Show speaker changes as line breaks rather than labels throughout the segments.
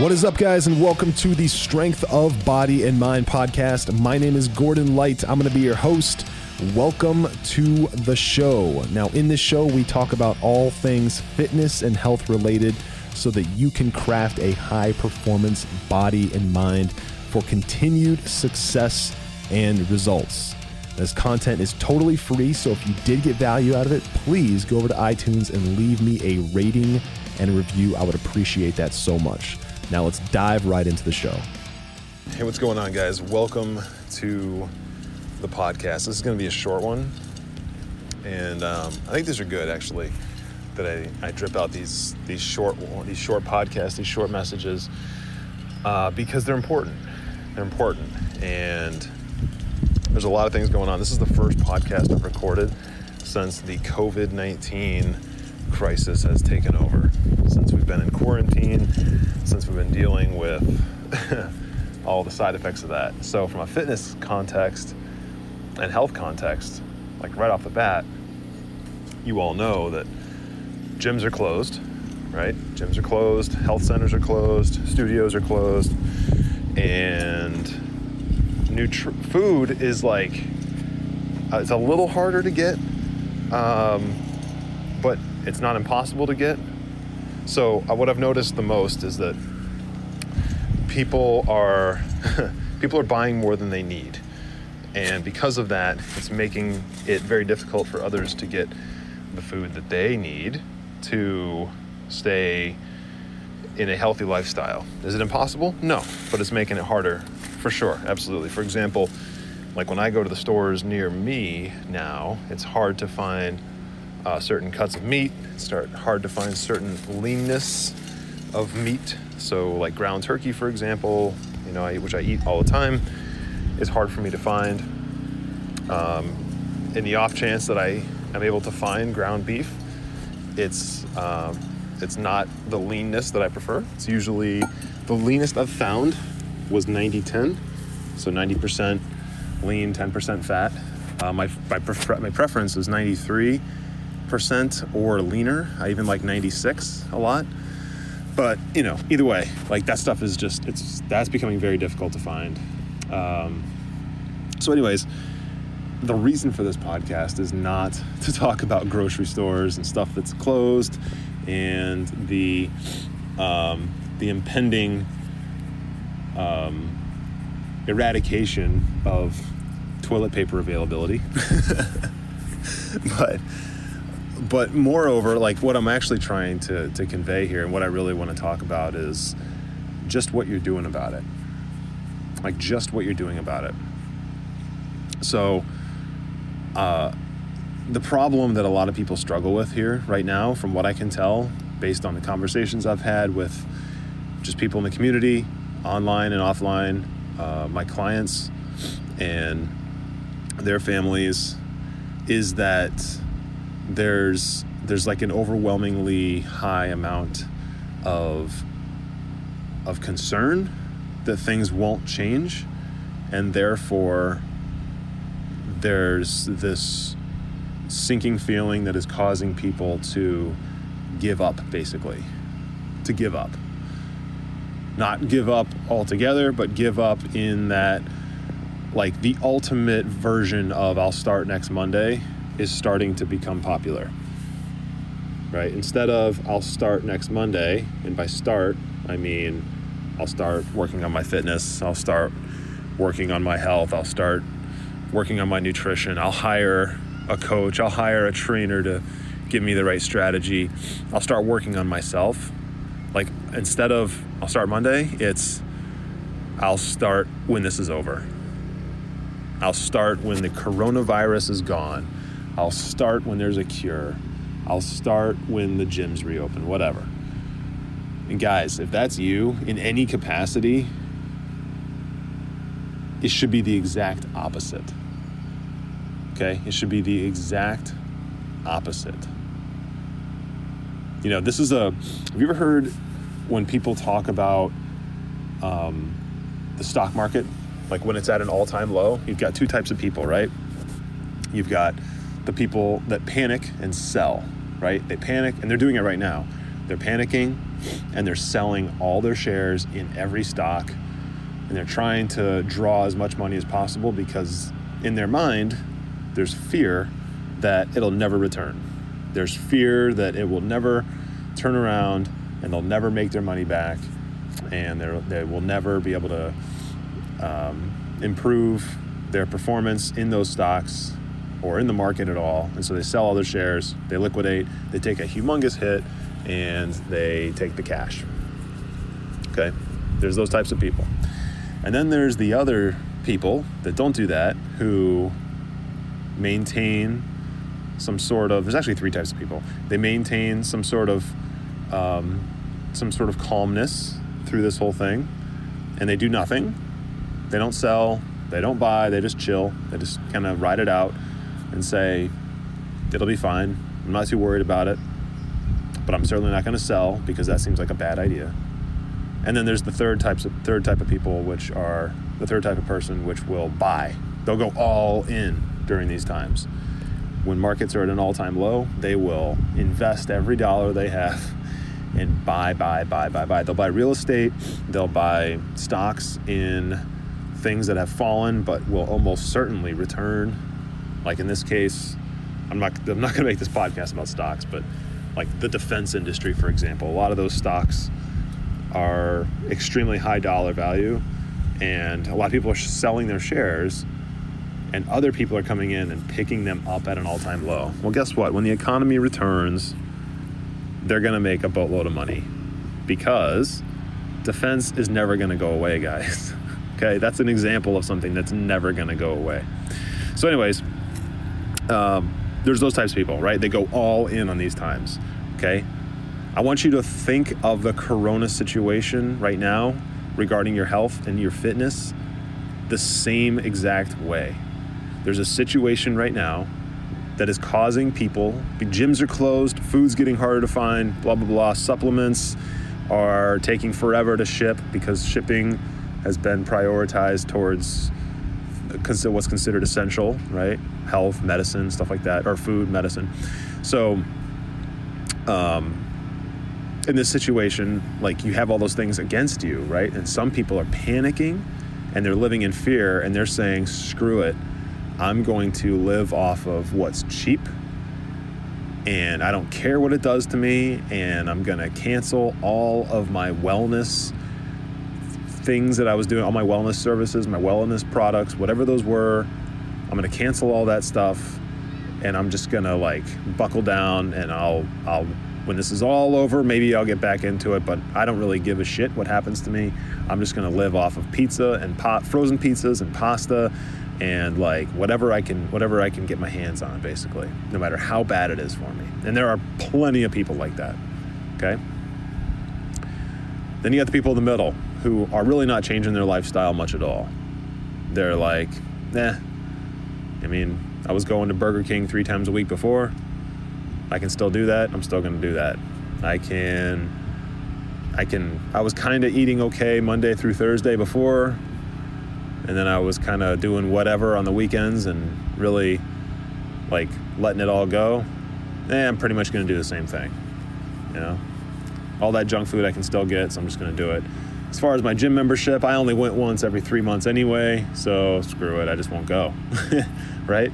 What is up, guys, and welcome to the Strength of Body and Mind podcast. My name is Gordon Light. I'm going to be your host. Welcome to the show. Now, in this show, we talk about all things fitness and health related so that you can craft a high performance body and mind for continued success and results. This content is totally free, so if you did get value out of it, please go over to iTunes and leave me a rating and review. I would appreciate that so much. Now let's dive right into the show. Hey, what's going on, guys? Welcome to the podcast. This is going to be a short one, and um, I think these are good actually. That I, I drip out these these short these short podcasts, these short messages, uh, because they're important. They're important, and there's a lot of things going on. This is the first podcast I've recorded since the COVID nineteen crisis has taken over. Since we've been in quarantine, since we've been dealing with all the side effects of that. So, from a fitness context and health context, like right off the bat, you all know that gyms are closed, right? Gyms are closed, health centers are closed, studios are closed, and nutri- food is like uh, it's a little harder to get, um, but it's not impossible to get. So uh, what I've noticed the most is that people are people are buying more than they need, and because of that, it's making it very difficult for others to get the food that they need to stay in a healthy lifestyle. Is it impossible? No, but it's making it harder for sure. Absolutely. For example, like when I go to the stores near me now, it's hard to find uh, certain cuts of meat. Start hard to find certain leanness of meat. So, like ground turkey, for example, you know, I, which I eat all the time, is hard for me to find. Um, in the off chance that I am able to find ground beef, it's um, it's not the leanness that I prefer. It's usually the leanest I've found was 90-10, so 90% lean, 10% fat. Uh, my my, prefer- my preference is 93 percent or leaner. I even like 96 a lot. But you know, either way, like that stuff is just it's that's becoming very difficult to find. Um, so, anyways, the reason for this podcast is not to talk about grocery stores and stuff that's closed and the um, the impending um, eradication of toilet paper availability. but but moreover, like what I'm actually trying to, to convey here and what I really want to talk about is just what you're doing about it. Like just what you're doing about it. So, uh, the problem that a lot of people struggle with here right now, from what I can tell, based on the conversations I've had with just people in the community, online and offline, uh, my clients and their families, is that there's there's like an overwhelmingly high amount of of concern that things won't change and therefore there's this sinking feeling that is causing people to give up basically. To give up. Not give up altogether but give up in that like the ultimate version of I'll start next Monday is starting to become popular. Right? Instead of I'll start next Monday, and by start, I mean I'll start working on my fitness, I'll start working on my health, I'll start working on my nutrition, I'll hire a coach, I'll hire a trainer to give me the right strategy, I'll start working on myself. Like instead of I'll start Monday, it's I'll start when this is over. I'll start when the coronavirus is gone. I'll start when there's a cure. I'll start when the gyms reopen, whatever. And guys, if that's you in any capacity, it should be the exact opposite. Okay? It should be the exact opposite. You know, this is a. Have you ever heard when people talk about um, the stock market, like when it's at an all time low? You've got two types of people, right? You've got the people that panic and sell, right? They panic, and they're doing it right now. They're panicking and they're selling all their shares in every stock and they're trying to draw as much money as possible because in their mind there's fear that it'll never return there's fear that it will never turn around and they'll never make their money back and they will never be able to um, improve their performance in those stocks or in the market at all. And so they sell all their shares they liquidate they take a humongous hit and they take the cash. Okay? There's those types of people. And then there's the other people that don't do that who maintain some sort of there's actually three types of people. They maintain some sort of um, some sort of calmness through this whole thing and they do nothing. They don't sell they don't buy they just chill they just kind of ride it out and say it'll be fine i'm not too worried about it but i'm certainly not going to sell because that seems like a bad idea and then there's the third types of third type of people, which are the third type of person which will buy. They'll go all in during these times. When markets are at an all-time low, they will invest every dollar they have and buy, buy, buy, buy, buy. They'll buy real estate. They'll buy stocks in things that have fallen but will almost certainly return. Like in this case, I'm not I'm not going to make this podcast about stocks, but like the defense industry, for example, a lot of those stocks are extremely high dollar value, and a lot of people are selling their shares, and other people are coming in and picking them up at an all time low. Well, guess what? When the economy returns, they're going to make a boatload of money because defense is never going to go away, guys. okay, that's an example of something that's never going to go away. So, anyways, um, there's those types of people, right? They go all in on these times. Okay, I want you to think of the corona situation right now regarding your health and your fitness the same exact way. There's a situation right now that is causing people, gyms are closed, food's getting harder to find, blah, blah, blah. Supplements are taking forever to ship because shipping has been prioritized towards what's considered essential, right? Health, medicine, stuff like that, or food, medicine. So, um, in this situation, like you have all those things against you, right? And some people are panicking and they're living in fear and they're saying, screw it, I'm going to live off of what's cheap and I don't care what it does to me and I'm going to cancel all of my wellness things that I was doing, all my wellness services, my wellness products, whatever those were. I'm to cancel all that stuff and I'm just to like buckle down and I'll I'll when this is all over, maybe I'll get back into it, but I don't really give a shit what happens to me. I'm just gonna live off of pizza and pot, frozen pizzas and pasta and like whatever I can whatever I can get my hands on basically, no matter how bad it is for me. And there are plenty of people like that. Okay? Then you got the people in the middle who are really not changing their lifestyle much at all. They're like, nah. I mean, I was going to Burger King three times a week before. I can still do that. I'm still going to do that. I can I can I was kind of eating okay Monday through Thursday before and then I was kind of doing whatever on the weekends and really like letting it all go. Eh, I'm pretty much going to do the same thing. You know. All that junk food I can still get, so I'm just going to do it. As far as my gym membership, I only went once every 3 months anyway, so screw it, I just won't go. right?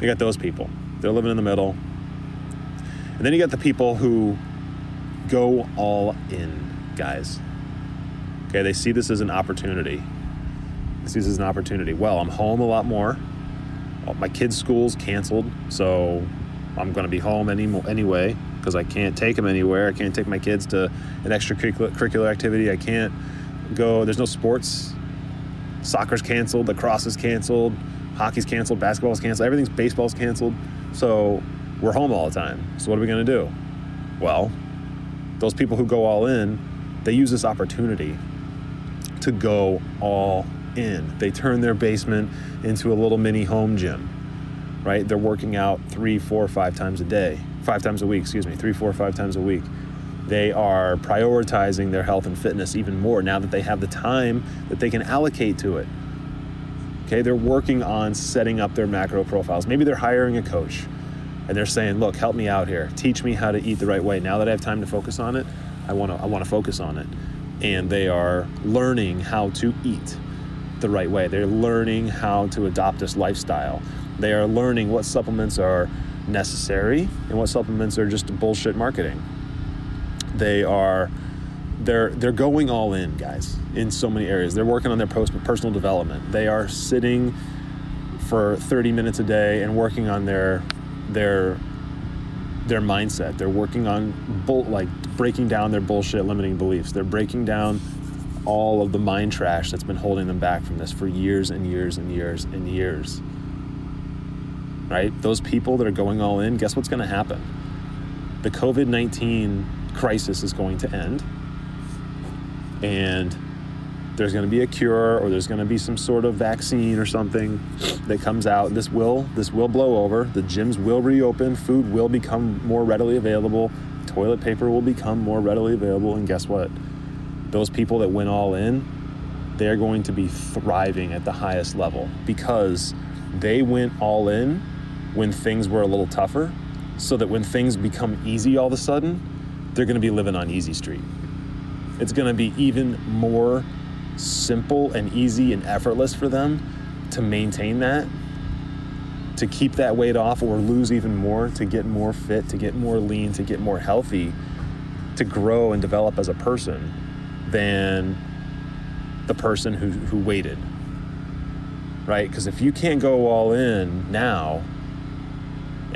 You got those people. They're living in the middle and then you got the people who go all in, guys. Okay, they see this as an opportunity. They see this as an opportunity. Well, I'm home a lot more. Well, my kids' school's canceled, so I'm going to be home any, anyway because I can't take them anywhere. I can't take my kids to an extracurricular activity. I can't go. There's no sports. Soccer's canceled. Lacrosse is canceled. Hockey's canceled, basketball's canceled, everything's baseball's canceled. So we're home all the time. So what are we going to do? Well, those people who go all in, they use this opportunity to go all in. They turn their basement into a little mini home gym, right? They're working out three, four, five times a day, five times a week, excuse me, three, four, five times a week. They are prioritizing their health and fitness even more now that they have the time that they can allocate to it. Okay, they're working on setting up their macro profiles. Maybe they're hiring a coach and they're saying, "Look, help me out here. Teach me how to eat the right way. Now that I have time to focus on it, I want to I want to focus on it." And they are learning how to eat the right way. They're learning how to adopt this lifestyle. They are learning what supplements are necessary and what supplements are just bullshit marketing. They are they're they're going all in, guys, in so many areas. They're working on their post personal development. They are sitting for 30 minutes a day and working on their their their mindset. They're working on bull, like breaking down their bullshit limiting beliefs. They're breaking down all of the mind trash that's been holding them back from this for years and years and years and years. Right? Those people that are going all in, guess what's going to happen? The COVID 19 crisis is going to end and there's going to be a cure or there's going to be some sort of vaccine or something that comes out. This will this will blow over. The gyms will reopen. Food will become more readily available. Toilet paper will become more readily available. And guess what? Those people that went all in they're going to be thriving at the highest level because they went all in when things were a little tougher so that when things become easy all of a sudden they're going to be living on easy street it's going to be even more simple and easy and effortless for them to maintain that, to keep that weight off or lose even more, to get more fit, to get more lean, to get more healthy, to grow and develop as a person than the person who, who waited. Right? Because if you can't go all in now,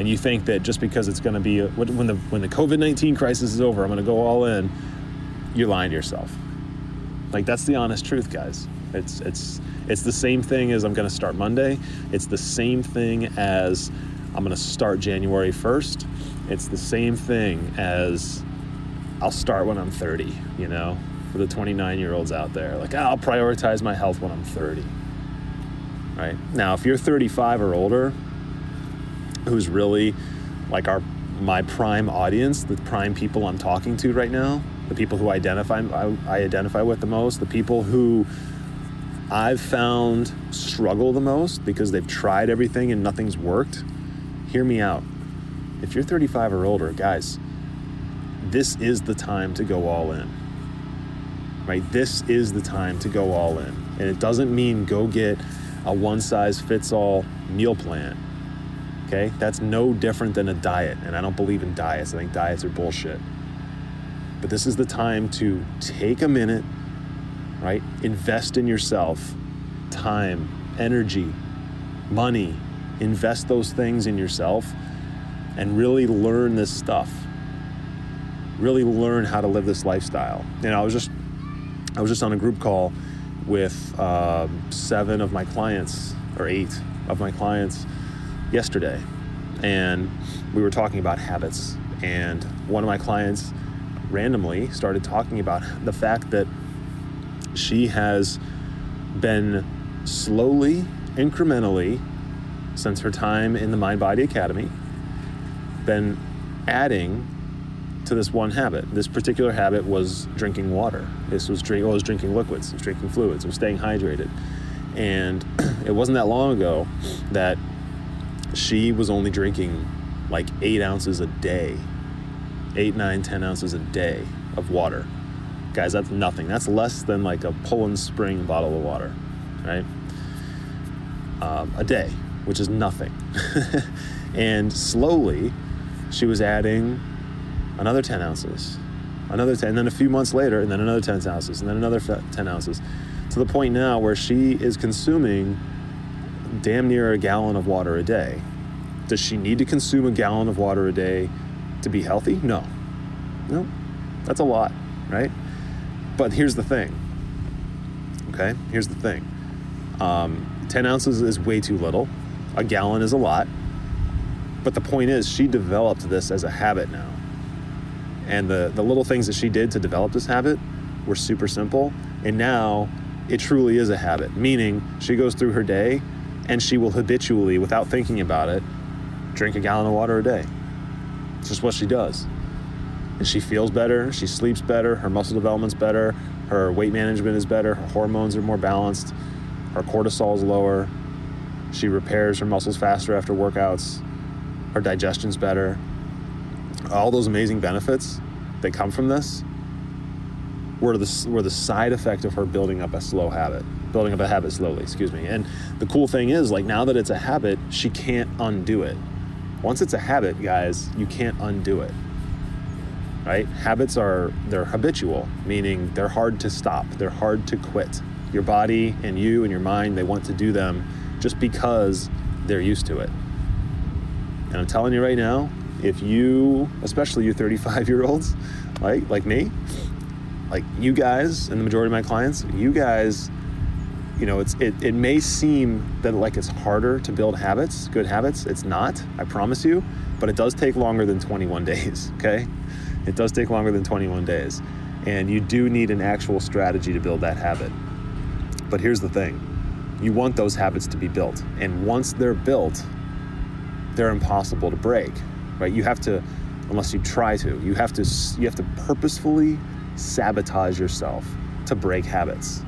and you think that just because it's going to be when the when the COVID nineteen crisis is over, I'm going to go all in you're lying to yourself. Like that's the honest truth, guys. It's it's it's the same thing as I'm going to start Monday. It's the same thing as I'm going to start January 1st. It's the same thing as I'll start when I'm 30, you know, for the 29 year olds out there. Like, I'll prioritize my health when I'm 30. Right? Now, if you're 35 or older, who's really like our my prime audience, the prime people I'm talking to right now, the people who identify I, I identify with the most, the people who I've found struggle the most because they've tried everything and nothing's worked. Hear me out. If you're 35 or older, guys, this is the time to go all in. Right? This is the time to go all in. And it doesn't mean go get a one size fits all meal plan. Okay? That's no different than a diet. And I don't believe in diets. I think diets are bullshit. But this is the time to take a minute, right? Invest in yourself, time, energy, money. Invest those things in yourself and really learn this stuff. Really learn how to live this lifestyle. And I was just, I was just on a group call with um, seven of my clients or eight of my clients yesterday, and we were talking about habits. And one of my clients randomly started talking about the fact that she has been slowly, incrementally, since her time in the Mind Body Academy, been adding to this one habit. This particular habit was drinking water. This was drink, well, was drinking liquids, it was drinking fluids, it was staying hydrated. And it wasn't that long ago that she was only drinking like eight ounces a day eight, nine, ten ounces a day of water. Guys, that's nothing. That's less than like a Poland Spring bottle of water, right? Um, a day, which is nothing. and slowly, she was adding another 10 ounces, another 10, and then a few months later, and then another 10 ounces, and then another 10 ounces, to the point now where she is consuming damn near a gallon of water a day. Does she need to consume a gallon of water a day to be healthy? No. No. That's a lot, right? But here's the thing. Okay? Here's the thing. Um,
10 ounces is way too little, a gallon is a lot. But the point is, she developed this as a habit now. And the, the little things that she did to develop this habit were super simple. And now it truly is a habit, meaning she goes through her day and she will habitually, without thinking about it, drink a gallon of water a day. It's just what she does. And she feels better, she sleeps better, her muscle development's better, her weight management is better, her hormones are more balanced, her cortisol is lower, she repairs her muscles faster after workouts, her digestion's better. All those amazing benefits that come from this were the, were the side effect of her building up a slow habit, building up a habit slowly, excuse me. And the cool thing is, like, now that it's a habit, she can't undo it. Once it's a habit, guys, you can't undo it. Right? Habits are, they're habitual, meaning they're hard to stop, they're hard to quit. Your body and you and your mind, they want to do them just because they're used to it. And I'm telling you right now, if you, especially you 35 year olds, like like me, like you guys and the majority of my clients, you guys, you know, it's it, it may seem that like it's harder to build habits, good habits. It's not, I promise you, but it does take longer than 21 days, okay? It does take longer than 21 days. And you do need an actual strategy to build that habit. But here's the thing. You want those habits to be built. And once they're built, they're impossible to break, right? You have to unless you try to. You have to you have to purposefully sabotage yourself to break habits,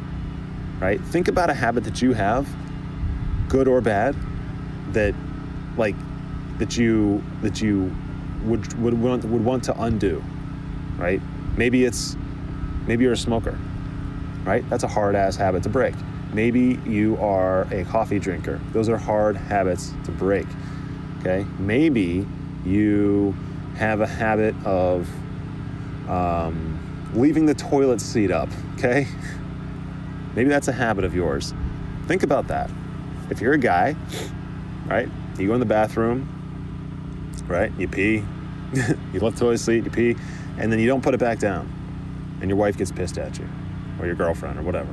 right? Think about a habit that you have, good or bad, that like that you that you would would want would want to undo, right? Maybe it's maybe you're a smoker, right? That's a hard ass habit to break. Maybe you are a coffee drinker. Those are hard habits to break. Okay? Maybe you have a habit of um, leaving the toilet seat up, okay? Maybe that's a habit of yours. Think about that. If you're a guy, right, you go in the bathroom, right, you pee, you left the toilet seat, you pee, and then you don't put it back down, and your wife gets pissed at you, or your girlfriend, or whatever.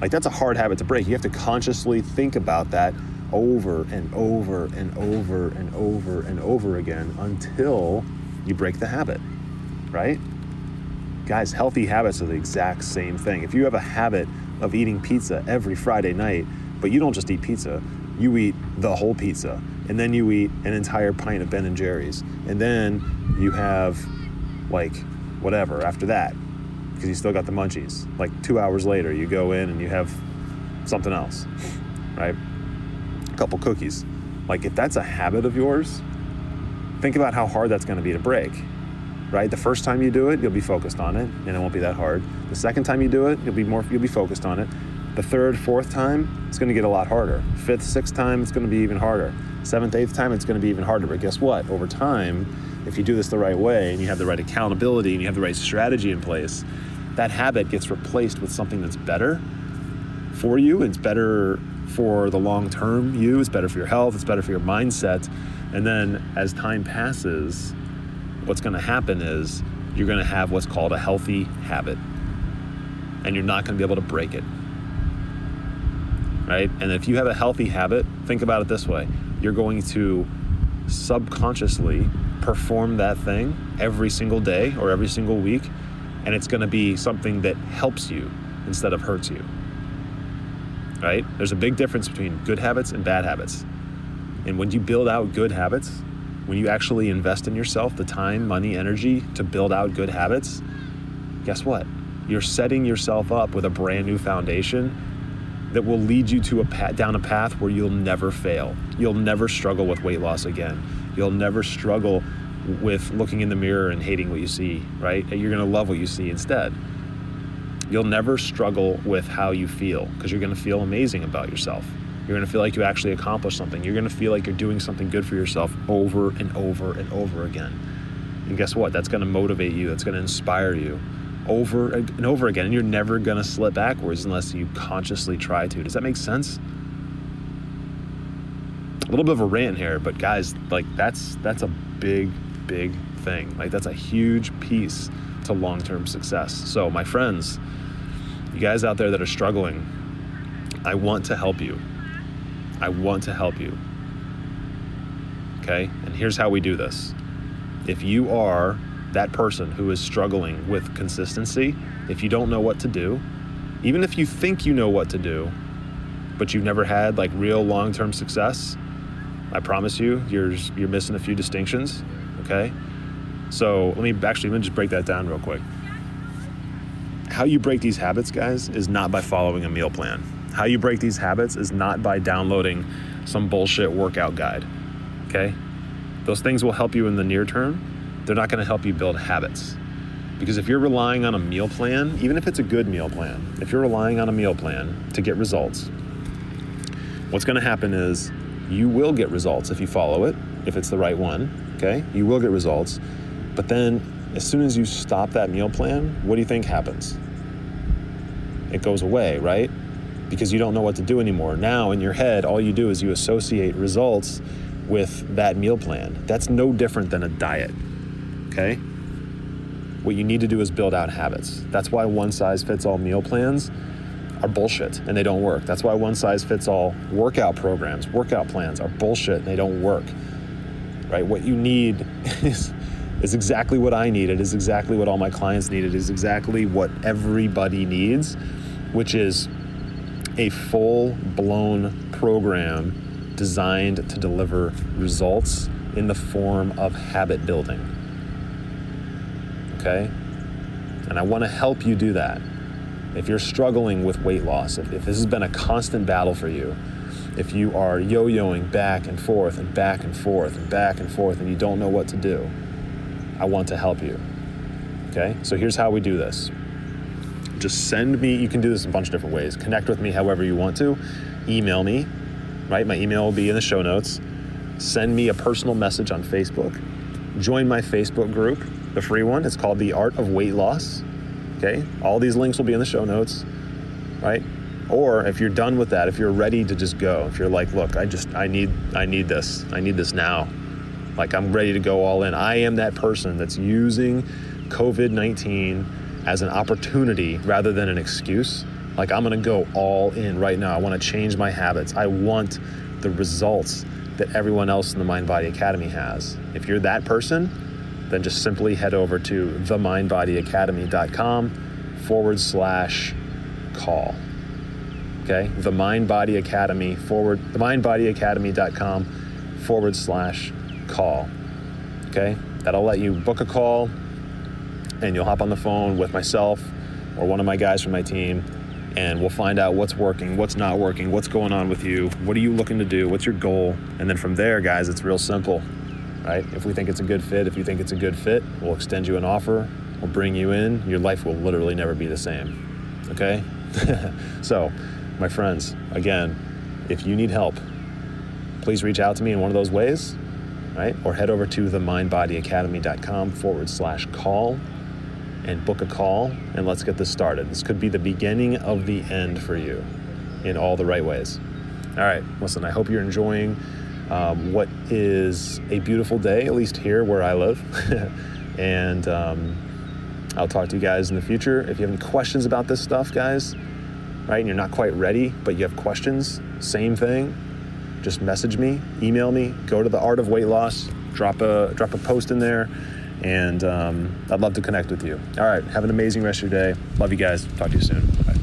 Like, that's a hard habit to break. You have to consciously think about that over and over and over and over and over again until you break the habit, right? Guys, healthy habits are the exact same thing. If you have a habit of eating pizza every Friday night, but you don't just eat pizza, you eat the whole pizza, and then you eat an entire pint of Ben and Jerry's, and then you have like whatever after that, because you still got the munchies. Like two hours later, you go in and you have something else, right? A couple cookies. Like if that's a habit of yours, think about how hard that's going to be to break right? The first time you do it, you'll be focused on it, and it won't be that hard. The second time you do it, you'll be more, you'll be focused on it. The third, fourth time, it's going to get a lot harder. Fifth, sixth time, it's going to be even harder. Seventh, eighth time, it's going to be even harder. But guess what? Over time, if you do this the right way and you have the right accountability and you have the right strategy in place, that habit gets replaced with something that's better for you. It's better for the long term you. It's better for your health. It's better for your mindset. And then as time passes, what's going to happen is you're going to have what's called a healthy habit. And you're not going to be able to break it. Right? And if you have a healthy habit, think about it this way you're going to subconsciously perform that thing every single day or every single week. And it's going to be something that helps you instead of hurts you. Right? There's a big difference between good habits and bad habits. And when you build out good habits, when you actually invest in yourself, the time, money, energy to build out good habits, guess what? You're setting yourself up with a brand new foundation that will lead you to a path, down a path where you'll never fail. You'll never struggle with weight loss again. You'll never struggle with looking in the mirror and hating what you see, right? You're going to love what you see instead. You'll never struggle with how you feel because you're going to feel amazing about yourself. You're going to feel like you actually accomplished something. You're going to feel like you're doing something good for yourself over and over and over again. And guess what? That's going to motivate you, that's going to inspire you over and over again. And you're never going to slip backwards unless you consciously try to. Does that make sense? A little bit of a rant here, but guys, like that's that's a big big thing. Like that's a huge piece to long-term success. So, my friends, you guys out there that are struggling I want to help you. I want to help you. Okay? And here's how we do this. If you are that person who is struggling with consistency, if you don't know what to do, even if you think you know what to do, but you've never had like real long-term success, I promise you, you're you're missing a few distinctions. Okay, so let me actually let me just break that down real quick. How you break these habits, guys, is not by following a meal plan. How you break these habits is not by downloading some bullshit workout guide. Okay, those things will help you in the near term. They're not going to help you build habits. Because if you're relying on a meal plan, even if it's a good meal plan, if you're relying on a meal plan to get results, what's going to happen is you will get results if you follow it, if it's the right one, okay? You will get results. But then as soon as you stop that meal plan, what do you think happens? It goes away, right? Because you don't know what to do anymore. Now in your head, all you do is you associate results with that meal plan. That's no different than a diet, okay? What you need to do is build out habits. That's why one size fits all meal plans are bullshit and they don't work. That's why one size fits all workout programs, workout plans are bullshit and they don't work. Right? What you need is is exactly what I need. It is exactly what all my clients need. It is exactly what everybody needs, which is a full-blown program designed to deliver results in the form of habit building. Okay? And I want to help you do that if you're struggling with weight loss, if, if this has been a constant battle for you, if you are yo yoing back and forth and back and forth and back and forth and you don't know what to do, I want to help you. Okay? So here's how we do this just send me, you can do this a bunch of different ways. Connect with me however you want to. Email me, right? My email will be in the show notes. Send me a personal message on Facebook. Join my Facebook group, the free one. It's called The Art of Weight Loss. Okay? All these links will be in the show notes, right? Or if you're done with that, if you're ready to just go, if you're like, look, I just I need I need this. I need this now. Like I'm ready to go all in. I am that person that's using COVID-19 as an opportunity rather than an excuse. Like I'm to go all in right now. I want to change my habits. I want the results that everyone else in the Mind Body Academy has. If you're that person, then just simply head over to themindbodyacademy.com forward slash call. Okay, the Mind Body Academy forward, themindbodyacademy.com forward slash call. Okay, that'll let you book a call and you'll hop on the phone with myself or one of my guys from my team and we'll find out what's working, what's not working, what's going on with you, what are you looking to do, what's your goal, and then from there, guys, it's real simple right? If we think it's a good fit, if you think it's a good fit, we'll extend you an offer, we'll bring you in. Your life will literally never be the same. Okay? so, my friends, again, if you need help, please reach out to me in one of those ways, right? Or head over to themindbodyacademy.com forward slash call and book a call and let's get this started. This could be the beginning of the end for you in all the right ways. All right, listen, I hope you're enjoying um, what is a beautiful day, at least here where I live. and um, I'll talk to you guys in the future. If you have any questions about this stuff, guys, right, and you're not quite ready, but you have questions, same thing. Just message me, email me, go to the Art of Weight Loss, drop a drop a post in there, and um, I'd love to connect with you. All right, have an amazing rest of your day. Love you guys. Talk to you soon. Bye.